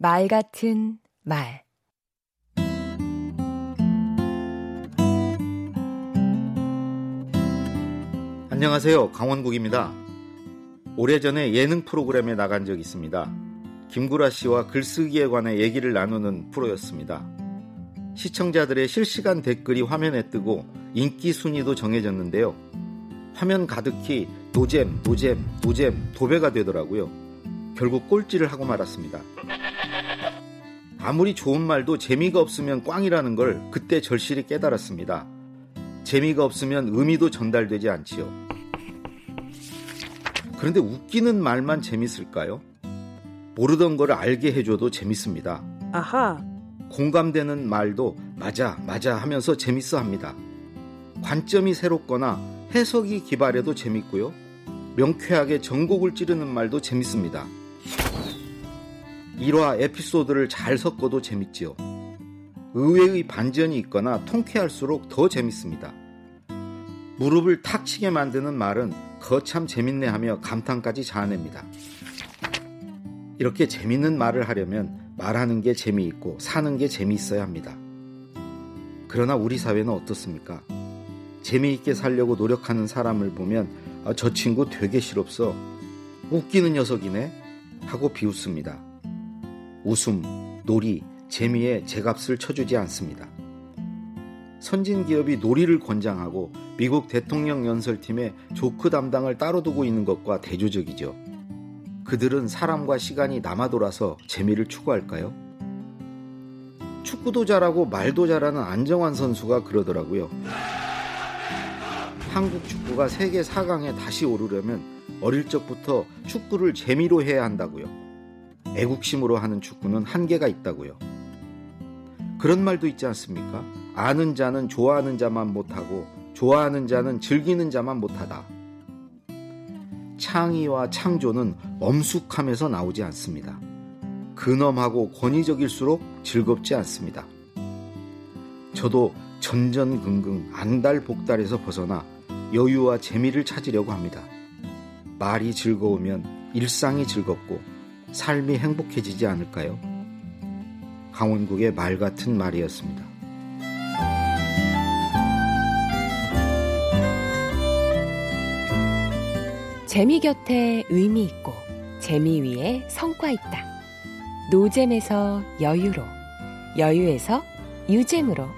말 같은 말 안녕하세요. 강원국입니다. 오래전에 예능 프로그램에 나간 적 있습니다. 김구라 씨와 글쓰기에 관해 얘기를 나누는 프로였습니다. 시청자들의 실시간 댓글이 화면에 뜨고 인기 순위도 정해졌는데요. 화면 가득히 노잼, 노잼, 노잼, 도배가 되더라고요. 결국 꼴찌를 하고 말았습니다. 아무리 좋은 말도 재미가 없으면 꽝이라는 걸 그때 절실히 깨달았습니다. 재미가 없으면 의미도 전달되지 않지요. 그런데 웃기는 말만 재밌을까요? 모르던 걸 알게 해줘도 재밌습니다. 아하. 공감되는 말도 맞아, 맞아 하면서 재밌어 합니다. 관점이 새롭거나 해석이 기발해도 재밌고요. 명쾌하게 전곡을 찌르는 말도 재밌습니다. 일화 에피소드를 잘 섞어도 재밌지요. 의외의 반전이 있거나 통쾌할수록 더 재밌습니다. 무릎을 탁 치게 만드는 말은 거참 재밌네 하며 감탄까지 자아냅니다. 이렇게 재밌는 말을 하려면 말하는 게 재미있고 사는 게 재미있어야 합니다. 그러나 우리 사회는 어떻습니까? 재미있게 살려고 노력하는 사람을 보면 아, 저 친구 되게 싫었어. 웃기는 녀석이네. 하고 비웃습니다. 웃음, 놀이, 재미에 제값을 쳐주지 않습니다. 선진 기업이 놀이를 권장하고 미국 대통령 연설팀에 조크 담당을 따로 두고 있는 것과 대조적이죠. 그들은 사람과 시간이 남아 돌아서 재미를 추구할까요? 축구도 잘하고 말도 잘하는 안정환 선수가 그러더라고요. 한국 축구가 세계 4강에 다시 오르려면 어릴 적부터 축구를 재미로 해야 한다고요. 애국심으로 하는 축구는 한계가 있다고요. 그런 말도 있지 않습니까? 아는 자는 좋아하는 자만 못하고 좋아하는 자는 즐기는 자만 못하다. 창의와 창조는 엄숙함에서 나오지 않습니다. 근엄하고 권위적일수록 즐겁지 않습니다. 저도 전전긍긍 안달복달에서 벗어나 여유와 재미를 찾으려고 합니다. 말이 즐거우면 일상이 즐겁고 삶이 행복해지지 않을까요? 강원국의 말 같은 말이었습니다. 재미 곁에 의미 있고 재미 위에 성과 있다. 노잼에서 여유로, 여유에서 유잼으로